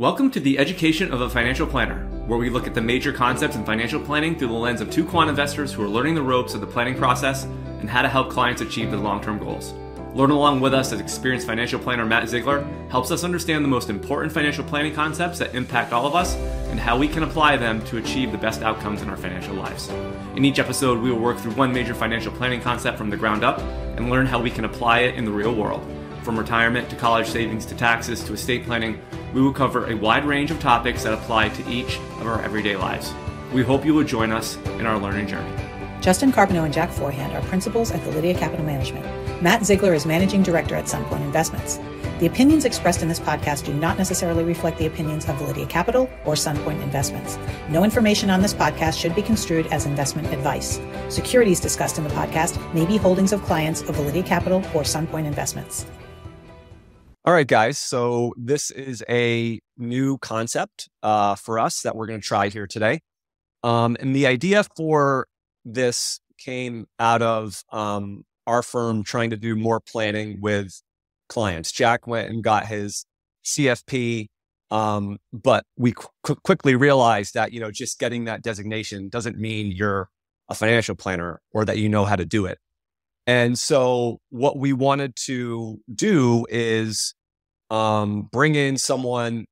Welcome to the Education of a Financial Planner, where we look at the major concepts in financial planning through the lens of two quant investors who are learning the ropes of the planning process and how to help clients achieve their long term goals. Learn along with us as experienced financial planner Matt Zeigler helps us understand the most important financial planning concepts that impact all of us and how we can apply them to achieve the best outcomes in our financial lives. In each episode, we will work through one major financial planning concept from the ground up and learn how we can apply it in the real world. From retirement to college savings to taxes to estate planning, we will cover a wide range of topics that apply to each of our everyday lives. We hope you will join us in our learning journey. Justin Carbonneau and Jack Forehand are principals at Validea Capital Management. Matt Zeigler is managing director at Sunpointe Investments. The opinions expressed in this podcast do not necessarily reflect the opinions of Validea Capital or Sunpointe Investments. No information on this podcast should be construed as investment advice. Securities discussed in the podcast may be holdings of clients of Validea Capital or Sunpointe Investments. All right, guys. So this is a new concept uh, for us that we're going to try here today. Um, and the idea for this came out of um, our firm trying to do more planning with clients. Jack went and got his CFP, um, but we qu- quickly realized that you know just getting that designation doesn't mean you're a financial planner or that you know how to do it. And so what we wanted to do is um, bring in someone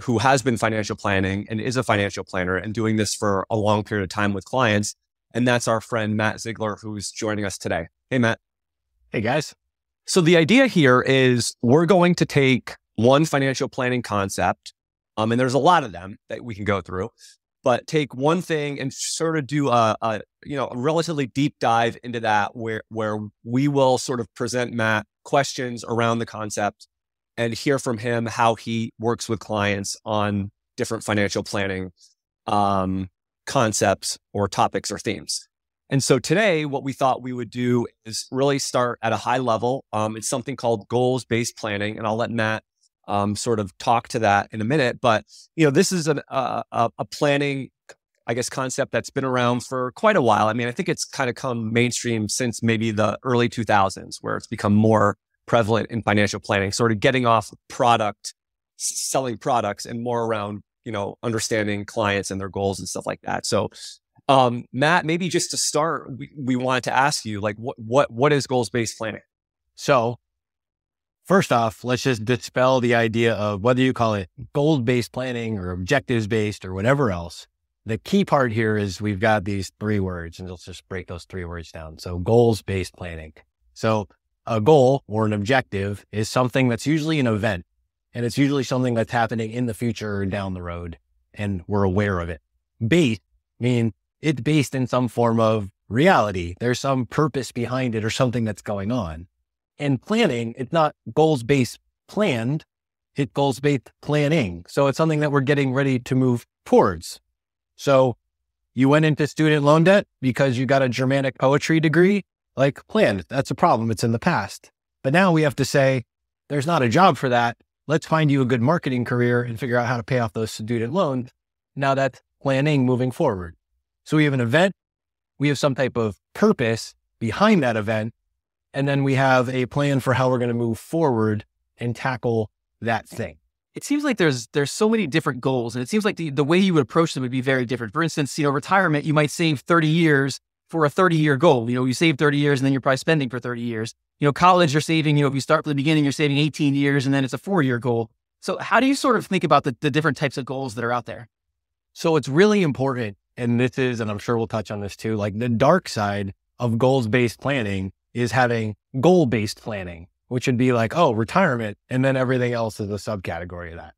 who has been financial planning and is a financial planner and doing this for a long period of time with clients. And that's our friend Matt Zeigler, who's joining us today. Hey, Matt. Hey, guys. So the idea here is we're going to take one financial planning concept, um, and there's a lot of them that we can go through, but take one thing and sort of do a, a you know a relatively deep dive into that where where we will sort of present Matt questions around the concept and hear from him how he works with clients on different financial planning um, concepts or topics or themes. And so today, what we thought we would do is really start at a high level. Um, it's something called goals based planning, and I'll let Matt um, sort of talk to that in a minute. But you know, this is an, uh, a planning, I guess, concept that's been around for quite a while. I mean, I think it's kind of come mainstream since maybe the early 2000s, where it's become more prevalent in financial planning, sort of getting off product, selling products and more around, you know, understanding clients and their goals and stuff like that. So, um, Matt, maybe just to start, we, we wanted to ask you, like, what, what, what is goals based planning? So first off, let's just dispel the idea of whether you call it goals based planning or objectives based or whatever else. The key part here is we've got these three words and let's just break those three words down. So goals based planning. So a goal or an objective is something that's usually an event and it's usually something that's happening in the future or down the road and we're aware of it. Based mean it's based in some form of reality. There's some purpose behind it or something that's going on. And planning, it's not goals based planned, it's goals based planning. So it's something that we're getting ready to move towards. So you went into student loan debt because you got a Germanic poetry degree like planned. That's a problem. It's in the past. But now we have to say, there's not a job for that. Let's find you a good marketing career and figure out how to pay off those student loans. Now that's planning moving forward. So we have an event, we have some type of purpose behind that event, and then we have a plan for how we're going to move forward and tackle that thing. It seems like there's there's so many different goals, and it seems like the, the way you would approach them would be very different. For instance, you know, retirement, you might save 30 years for a 30 year goal. You know, you save 30 years and then you're probably spending for 30 years. You know, college, you're saving, you know, if you start from the beginning, you're saving 18 years and then it's a four year goal. So, how do you sort of think about the, the different types of goals that are out there? So, it's really important. And this is, and I'm sure we'll touch on this too, like the dark side of goals based planning is having goal based planning, which would be like, oh, retirement. And then everything else is a subcategory of that.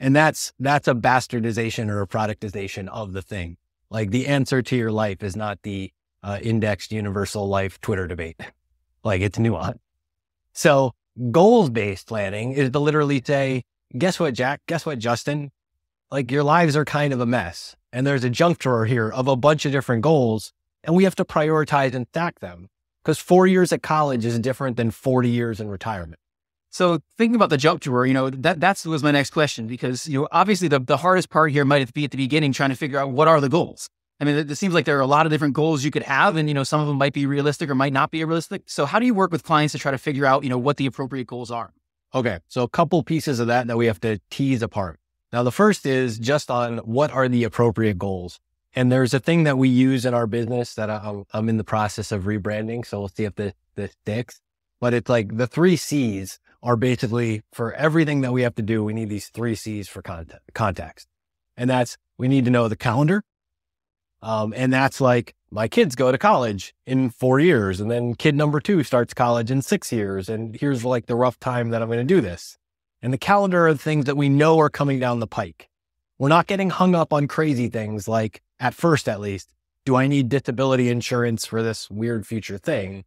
And that's, that's a bastardization or a productization of the thing. Like the answer to your life is not the uh, indexed universal life Twitter debate. Like it's nuanced. So goals based planning is to literally say, guess what, Jack? Guess what, Justin? Like your lives are kind of a mess. And there's a junk drawer here of a bunch of different goals. And we have to prioritize and stack them because four years at college is different than 40 years in retirement. So thinking about the junk drawer, you know, that that's was my next question because, you know, obviously the, the hardest part here might be at the beginning trying to figure out what are the goals. I mean, it, it, seems like there are a lot of different goals you could have, and you know, some of them might be realistic or might not be realistic. So, how do you work with clients to try to figure out, you know, what the appropriate goals are? Okay, so a couple pieces of that that we have to tease apart. Now, the first is just on what are the appropriate goals. And there's a thing that we use in our business that I'm, I'm in the process of rebranding. So we'll see if this, this sticks. But it's like the three C's are basically for everything that we have to do. We need these three C's for context. context. And that's we need to know the calendar. Um, and that's like my kids go to college in four years, and then kid number two starts college in six years. And here's like the rough time that I'm going to do this. And the calendar are the things that we know are coming down the pike. We're not getting hung up on crazy things like, at first at least, do I need disability insurance for this weird future thing?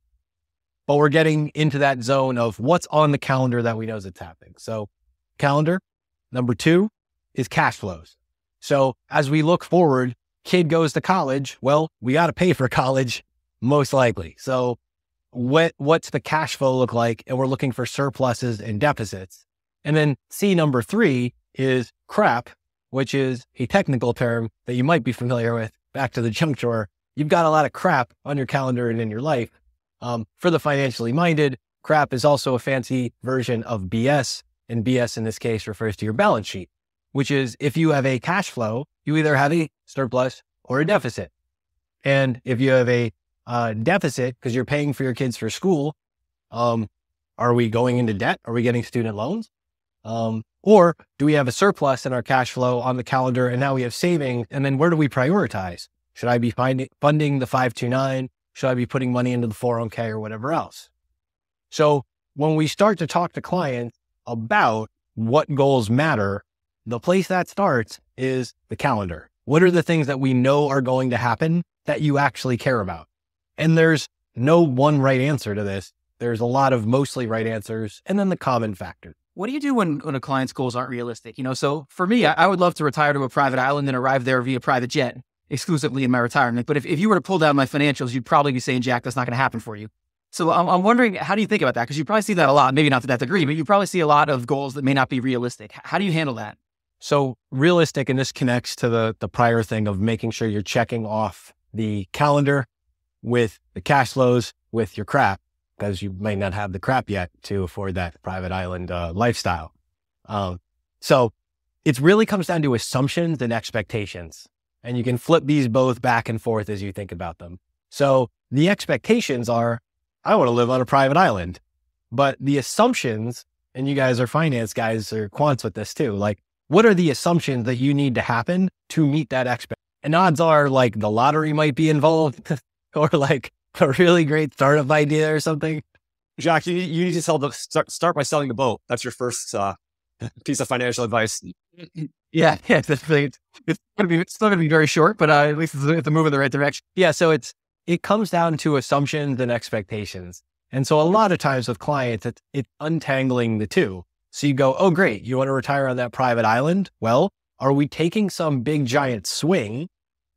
But we're getting into that zone of what's on the calendar that we know is happening. So, calendar. Number two is cash flows. So, as we look forward, kid goes to college. Well, we got to pay for college, most likely. So, what what's the cash flow look like? And we're looking for surpluses and deficits. And then C number three is crap, which is a technical term that you might be familiar with. Back to the junk drawer. You've got a lot of crap on your calendar and in your life. Um, for the financially minded, crap is also a fancy version of BS. And BS in this case refers to your balance sheet, which is if you have a cash flow, you either have a surplus or a deficit. And if you have a uh, deficit because you're paying for your kids for school, um, are we going into debt? Are we getting student loans? Um, or do we have a surplus in our cash flow on the calendar and now we have savings? And then where do we prioritize? Should I be funding the 529? Should I be putting money into the 401k or whatever else? So when we start to talk to clients about what goals matter, the place that starts is the calendar. What are the things that we know are going to happen that you actually care about? And there's no one right answer to this. There's a lot of mostly right answers and then the common factors what do you do when, when a client's goals aren't realistic? You know, so for me, I, I, would love to retire to a private island and arrive there via private jet exclusively in my retirement. But if, if you were to pull down my financials, you'd probably be saying, Jack, that's not going to happen for you. So I'm, I'm wondering, how do you think about that? Because you probably see that a lot, maybe not to that degree, but you probably see a lot of goals that may not be realistic. How do you handle that? So realistic, and this connects to the, the prior thing of making sure you're checking off the calendar with the cash flows with your crap because you may not have the crap yet to afford that private island uh, lifestyle. Um, so it really comes down to assumptions and expectations. And you can flip these both back and forth as you think about them. So the expectations are, I want to live on a private island. But the assumptions, and you guys are finance guys or quants with this too, like what are the assumptions that you need to happen to meet that expectation? And odds are like the lottery might be involved or like a really great startup idea or something. Jack, you, you need to sell the start, start by selling the boat. That's your first uh, piece of financial advice. Yeah, yeah, it's, it's gonna be it's still gonna be very short, but uh, at least it's, it's a move in the right direction. Yeah, so it's it comes down to assumptions and expectations, and so a lot of times with clients, it's it's untangling the two. So you go, oh great, you want to retire on that private island? Well, are we taking some big giant swing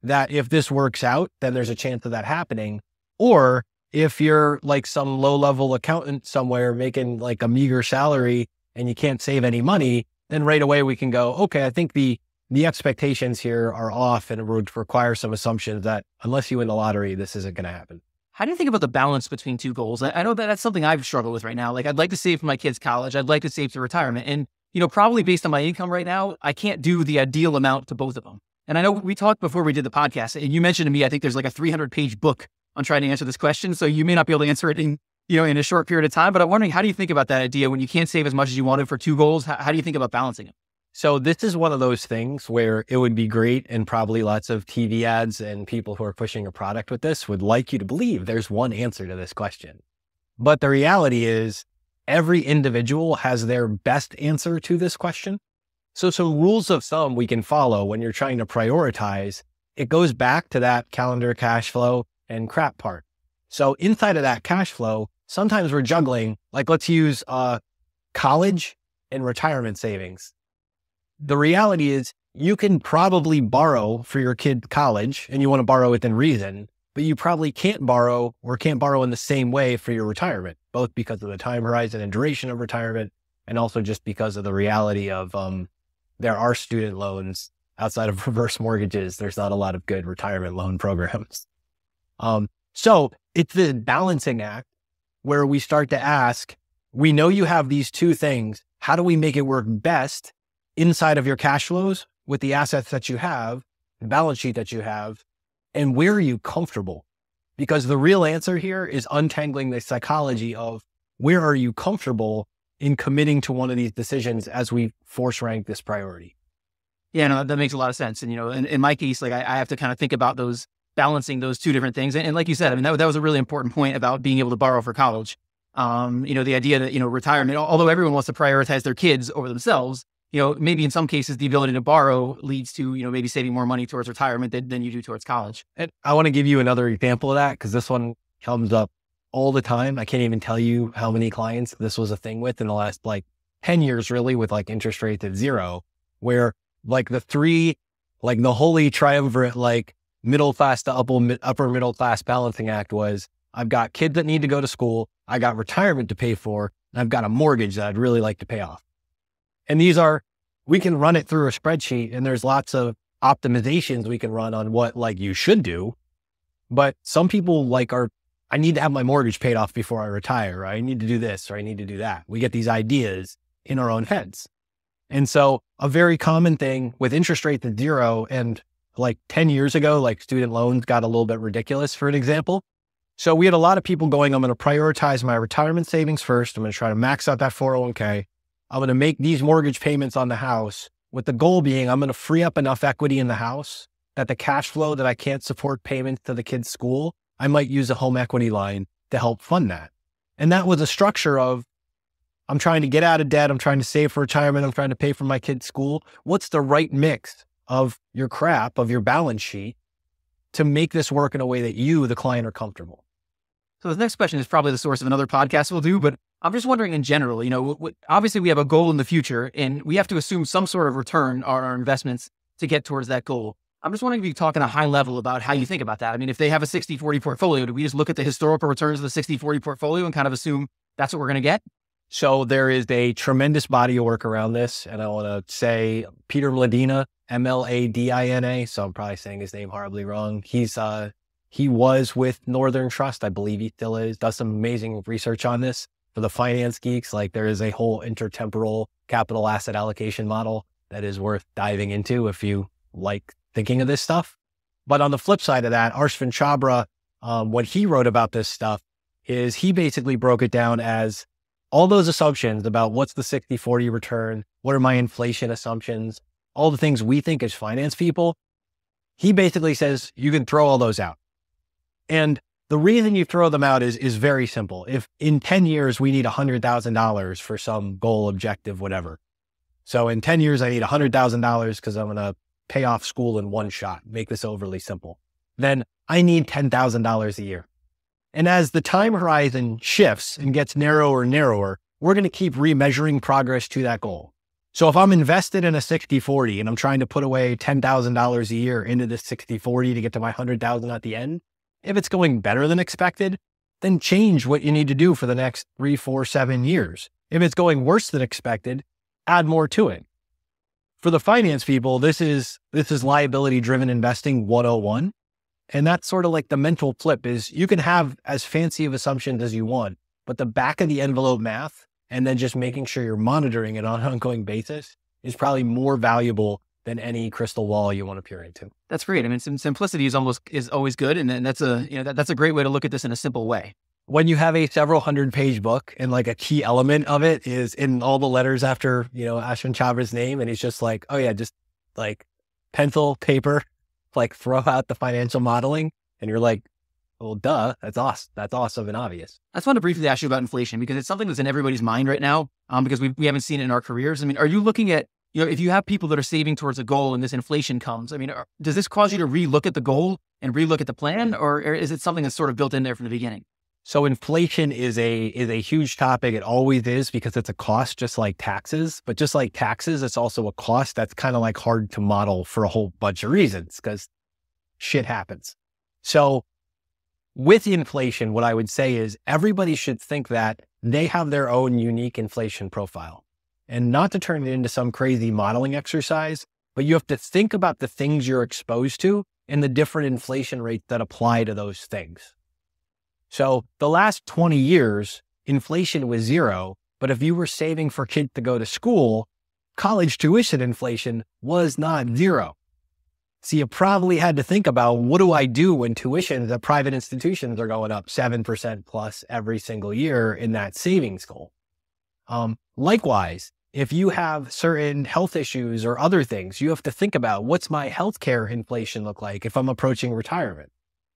that if this works out, then there's a chance of that happening? Or if you're like some low level accountant somewhere making like a meager salary and you can't save any money, then right away we can go, okay, I think the the expectations here are off and it would require some assumptions that unless you win the lottery, this isn't going to happen. How do you think about the balance between two goals? I, I know that that's something I've struggled with right now. Like I'd like to save for my kids' college. I'd like to save for retirement. And, you know, probably based on my income right now, I can't do the ideal amount to both of them. And I know we talked before we did the podcast and you mentioned to me, I think there's like a 300 page book on trying to answer this question. So you may not be able to answer it in, you know, in a short period of time, but I'm wondering, how do you think about that idea when you can't save as much as you wanted for two goals? How, how do you think about balancing it? So this is one of those things where it would be great and probably lots of TV ads and people who are pushing a product with this would like you to believe there's one answer to this question. But the reality is every individual has their best answer to this question. So some rules of thumb we can follow when you're trying to prioritize. It goes back to that calendar cash flow and crap part. So inside of that cash flow, sometimes we're juggling, like let's use uh, college and retirement savings. The reality is you can probably borrow for your kid college and you want to borrow within reason, but you probably can't borrow or can't borrow in the same way for your retirement, both because of the time horizon and duration of retirement, and also just because of the reality of um, there are student loans outside of reverse mortgages. There's not a lot of good retirement loan programs. Um, so it's the balancing act where we start to ask, we know you have these two things. How do we make it work best inside of your cash flows with the assets that you have, the balance sheet that you have, and where are you comfortable? Because the real answer here is untangling the psychology of where are you comfortable in committing to one of these decisions as we force rank this priority. Yeah, no, that makes a lot of sense. And, you know, in, in my case, like I, I, have to kind of think about those balancing those two different things. And, and like you said, I mean, that, that was a really important point about being able to borrow for college. Um, you know, the idea that, you know, retirement, although everyone wants to prioritize their kids over themselves, you know, maybe in some cases the ability to borrow leads to, you know, maybe saving more money towards retirement than, than you do towards college. And I want to give you another example of that because this one comes up all the time. I can't even tell you how many clients this was a thing with in the last like 10 years, really, with like interest rates at zero, where like the three, like the holy triumvirate, like middle class to upper, upper middle class balancing act was I've got kids that need to go to school. I got retirement to pay for, and I've got a mortgage that I'd really like to pay off. And these are, we can run it through a spreadsheet and there's lots of optimizations we can run on what like you should do. But some people like are I need to have my mortgage paid off before I retire, or I need to do this, or I need to do that. We get these ideas in our own heads. And so a very common thing with interest rates at zero and like 10 years ago, like student loans got a little bit ridiculous for an example. So we had a lot of people going, I'm going to prioritize my retirement savings first. I'm going to try to max out that 401k. I'm going to make these mortgage payments on the house with the goal being I'm going to free up enough equity in the house that the cash flow that I can't support payments to the kids' school I might use a home equity line to help fund that. And that was a structure of I'm trying to get out of debt. I'm trying to save for retirement. I'm trying to pay for my kid's school. What's the right mix of your crap, of your balance sheet to make this work in a way that you, the client, are comfortable? So the next question is probably the source of another podcast we'll do, but I'm just wondering in general, you know, obviously we have a goal in the future and we have to assume some sort of return on our investments to get towards that goal. I'm just wondering if you talk on a high level about how you think about that. I mean, if they have a 60 40 portfolio, do we just look at the historical returns of the 60 40 portfolio and kind of assume that's what we're going to get? So there is a tremendous body of work around this. And I want to say Peter Mladina, M L A D I N A. So I'm probably saying his name horribly wrong. He's, uh, he was with Northern Trust. I believe he still is, does some amazing research on this for the finance geeks. Like there is a whole intertemporal capital asset allocation model that is worth diving into if you like thinking of this stuff. But on the flip side of that, Ashvin Chhabra, um, what he wrote about this stuff is he basically broke it down as all those assumptions about what's the 60 40 return, what are my inflation assumptions, all the things we think as finance people. He basically says you can throw all those out. And the reason you throw them out is, is very simple. If in 10 years we need $100,000 for some goal, objective, whatever. So in 10 years, I need $100,000 because I'm going to pay off school in one shot, make this overly simple, then I need $10,000 a year. And as the time horizon shifts and gets narrower and narrower, we're going to keep remeasuring progress to that goal. So if I'm invested in a 60 40 and I'm trying to put away $10,000 a year into this 60 40 to get to my 100,000 at the end, if it's going better than expected, then change what you need to do for the next three, four, seven years. If it's going worse than expected, add more to it for the finance people, this is this is liability driven investing 101. And that's sort of like the mental flip is you can have as fancy of assumptions as you want, but the back of the envelope math and then just making sure you're monitoring it on an ongoing basis is probably more valuable than any crystal wall you want to peer into. That's great. I mean, simplicity is almost is always good, and, and that's a you know that, that's a great way to look at this in a simple way when you have a several hundred page book and like a key element of it is in all the letters after, you know, Ashvin Chhabra's name. And he's just like, oh yeah, just like pencil, paper, like throw out the financial modeling. And you're like, well, duh, that's awesome. That's awesome and obvious. I just want to briefly ask you about inflation because it's something that's in everybody's mind right now um, because we, we haven't seen it in our careers. I mean, are you looking at, you know, if you have people that are saving towards a goal and this inflation comes, I mean, are, does this cause you to relook at the goal and relook at the plan or, or is it something that's sort of built in there from the beginning? So inflation is a is a huge topic. It always is because it's a cost just like taxes. But just like taxes, it's also a cost that's kind of like hard to model for a whole bunch of reasons because shit happens. So with inflation, what I would say is everybody should think that they have their own unique inflation profile. And not to turn it into some crazy modeling exercise, but you have to think about the things you're exposed to and the different inflation rates that apply to those things. So the last 20 years, inflation was zero. But if you were saving for kids to go to school, college tuition inflation was not zero. So you probably had to think about what do I do when tuition at private institutions are going up 7% plus every single year in that savings goal. Um, likewise, if you have certain health issues or other things, you have to think about what's my healthcare inflation look like if I'm approaching retirement.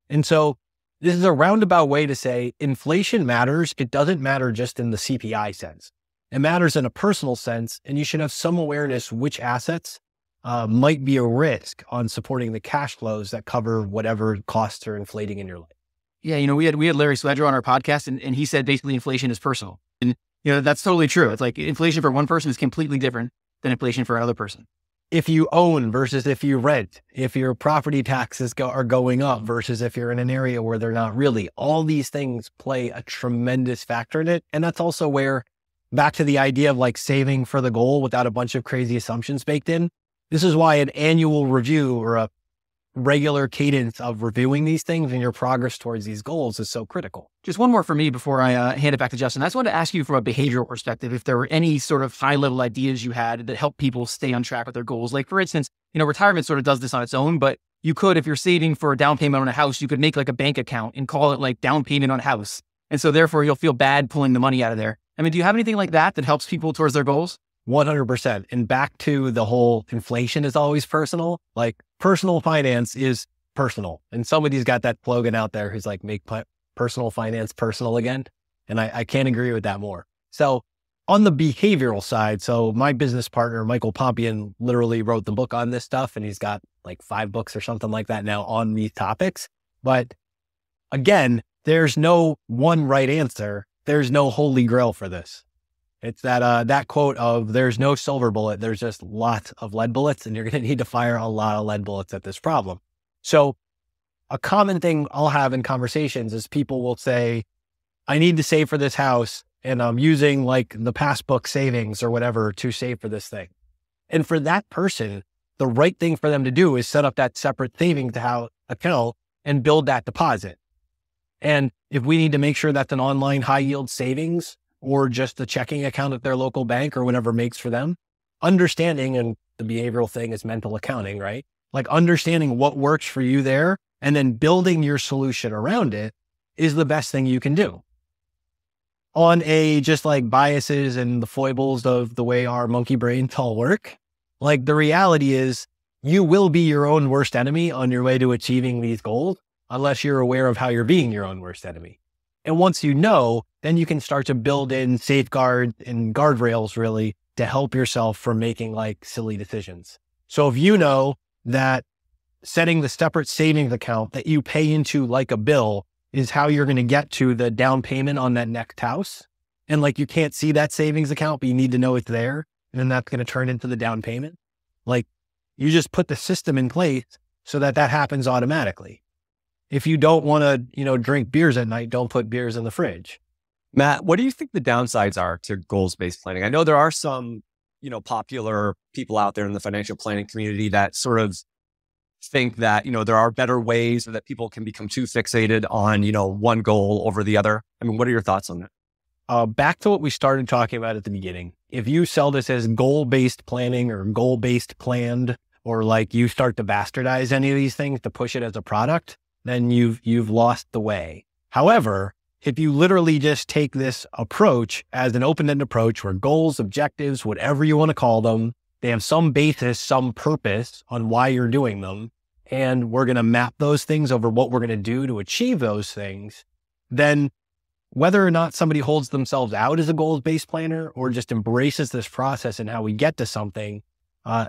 And so this is a roundabout way to say inflation matters. It doesn't matter just in the CPI sense. It matters in a personal sense, and you should have some awareness which assets uh, might be a risk on supporting the cash flows that cover whatever costs are inflating in your life. Yeah, you know, we had we had Larry Swedroe on our podcast, and, and he said basically inflation is personal, and you know that's totally true. It's like inflation for one person is completely different than inflation for another person. If you own versus if you rent, if your property taxes go, are going up versus if you're in an area where they're not really, all these things play a tremendous factor in it, and that's also where back to the idea of like saving for the goal without a bunch of crazy assumptions baked in. This is why an annual review or a regular cadence of reviewing these things and your progress towards these goals is so critical. Just one more for me before I uh, hand it back to Justin. I just wanted to ask you from a behavioral perspective if there were any sort of high level ideas you had that help people stay on track with their goals. Like, for instance, you know, retirement sort of does this on its own, but you could, if you're saving for a down payment on a house, you could make like a bank account and call it like down payment on house. And so therefore you'll feel bad pulling the money out of there. I mean, do you have anything like that that helps people towards their goals? 100%. And back to the whole inflation is always personal. Like personal finance is personal. And somebody's got that slogan out there who's like, make personal finance personal again. And I, I can't agree with that more. So on the behavioral side, so my business partner, Michael Pompian, literally wrote the book on this stuff. And he's got like five books or something like that now on these topics. But again, there's no one right answer. There's no holy grail for this. It's that uh, that quote of "There's no silver bullet. There's just lots of lead bullets, and you're going to need to fire a lot of lead bullets at this problem." So, a common thing I'll have in conversations is people will say, "I need to save for this house, and I'm using like the passbook savings or whatever to save for this thing." And for that person, the right thing for them to do is set up that separate savings account and build that deposit. And if we need to make sure that's an online high yield savings or just a checking account at their local bank or whatever makes for them. Understanding and the behavioral thing is mental accounting, right? Like understanding what works for you there and then building your solution around it is the best thing you can do. On a just like biases and the foibles of the way our monkey brains all work, like the reality is you will be your own worst enemy on your way to achieving these goals unless you're aware of how you're being your own worst enemy. And once you know, then you can start to build in safeguard and guardrails really to help yourself from making like silly decisions. So if you know that setting the separate savings account that you pay into like a bill is how you're going to get to the down payment on that next house. And like you can't see that savings account, but you need to know it's there. And then that's going to turn into the down payment. Like you just put the system in place so that that happens automatically if you don't want to, you know, drink beers at night, don't put beers in the fridge. Matt, what do you think the downsides are to goals based planning? I know there are some, you know, popular people out there in the financial planning community that sort of think that, you know, there are better ways or that people can become too fixated on, you know, one goal over the other. I mean, what are your thoughts on that? Uh, back to what we started talking about at the beginning. If you sell this as goal based planning or goal based planned, or like you start to bastardize any of these things to push it as a product, then you've, you've lost the way. However, if you literally just take this approach as an open-ended approach where goals, objectives, whatever you want to call them, they have some basis, some purpose on why you're doing them. And we're going to map those things over what we're going to do to achieve those things. Then whether or not somebody holds themselves out as a goals based planner or just embraces this process and how we get to something, uh,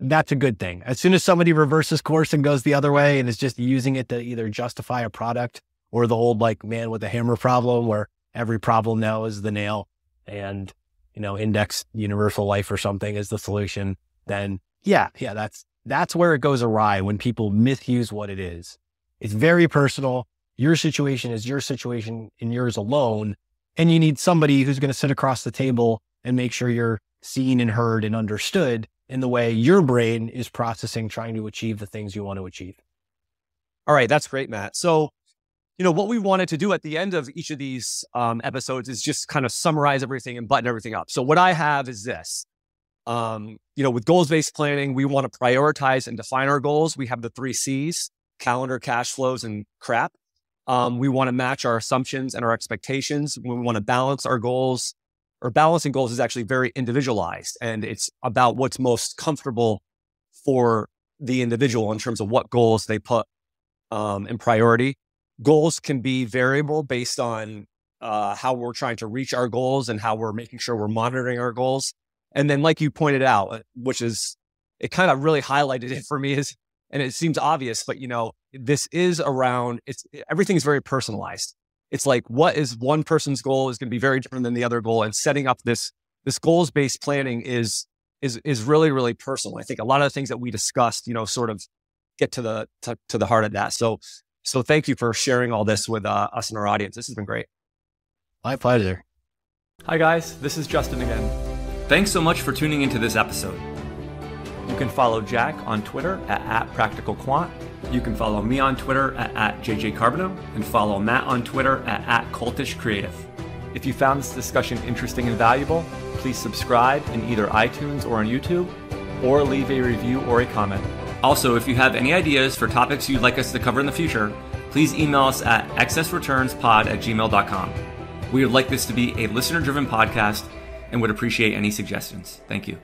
that's a good thing. As soon as somebody reverses course and goes the other way and is just using it to either justify a product or the old like man with a hammer problem where every problem now is the nail and, you know, index universal life or something is the solution, then yeah, yeah, that's, that's where it goes awry when people misuse what it is. It's very personal. Your situation is your situation and yours alone. And you need somebody who's going to sit across the table and make sure you're seen and heard and understood in the way your brain is processing trying to achieve the things you want to achieve. All right, that's great, Matt. So, you know, what we wanted to do at the end of each of these um, episodes is just kind of summarize everything and button everything up. So, what I have is this Um, you know, with goals based planning, we want to prioritize and define our goals. We have the three C's calendar, cash flows, and crap. Um, we want to match our assumptions and our expectations. We want to balance our goals. Or balancing goals is actually very individualized and it's about what's most comfortable for the individual in terms of what goals they put um, in priority. Goals can be variable based on uh, how we're trying to reach our goals and how we're making sure we're monitoring our goals. And then, like you pointed out, uh, which is it kind of really highlighted it for me is, and it seems obvious, but you know, this is around it's everything's very personalized. It's like what is one person's goal is going to be very different than the other goal, and setting up this this goals based planning is is is really really personal. I think a lot of the things that we discussed, you know, sort of get to the to, to the heart of that. So so thank you for sharing all this with uh, us and our audience. This has been great. My pleasure. Hi guys, this is Justin again. Thanks so much for tuning into this episode. You can follow Jack on Twitter at, at PracticalQuant. You can follow me on Twitter at, at JJCarbonneau and follow Matt on Twitter at, at CultishCreative. If you found this discussion interesting and valuable, please subscribe in either iTunes or on YouTube, or leave a review or a comment. Also, if you have any ideas for topics you'd like us to cover in the future, please email us at excessreturnspod at gmail.com. We would like this to be a listener driven podcast and would appreciate any suggestions. Thank you.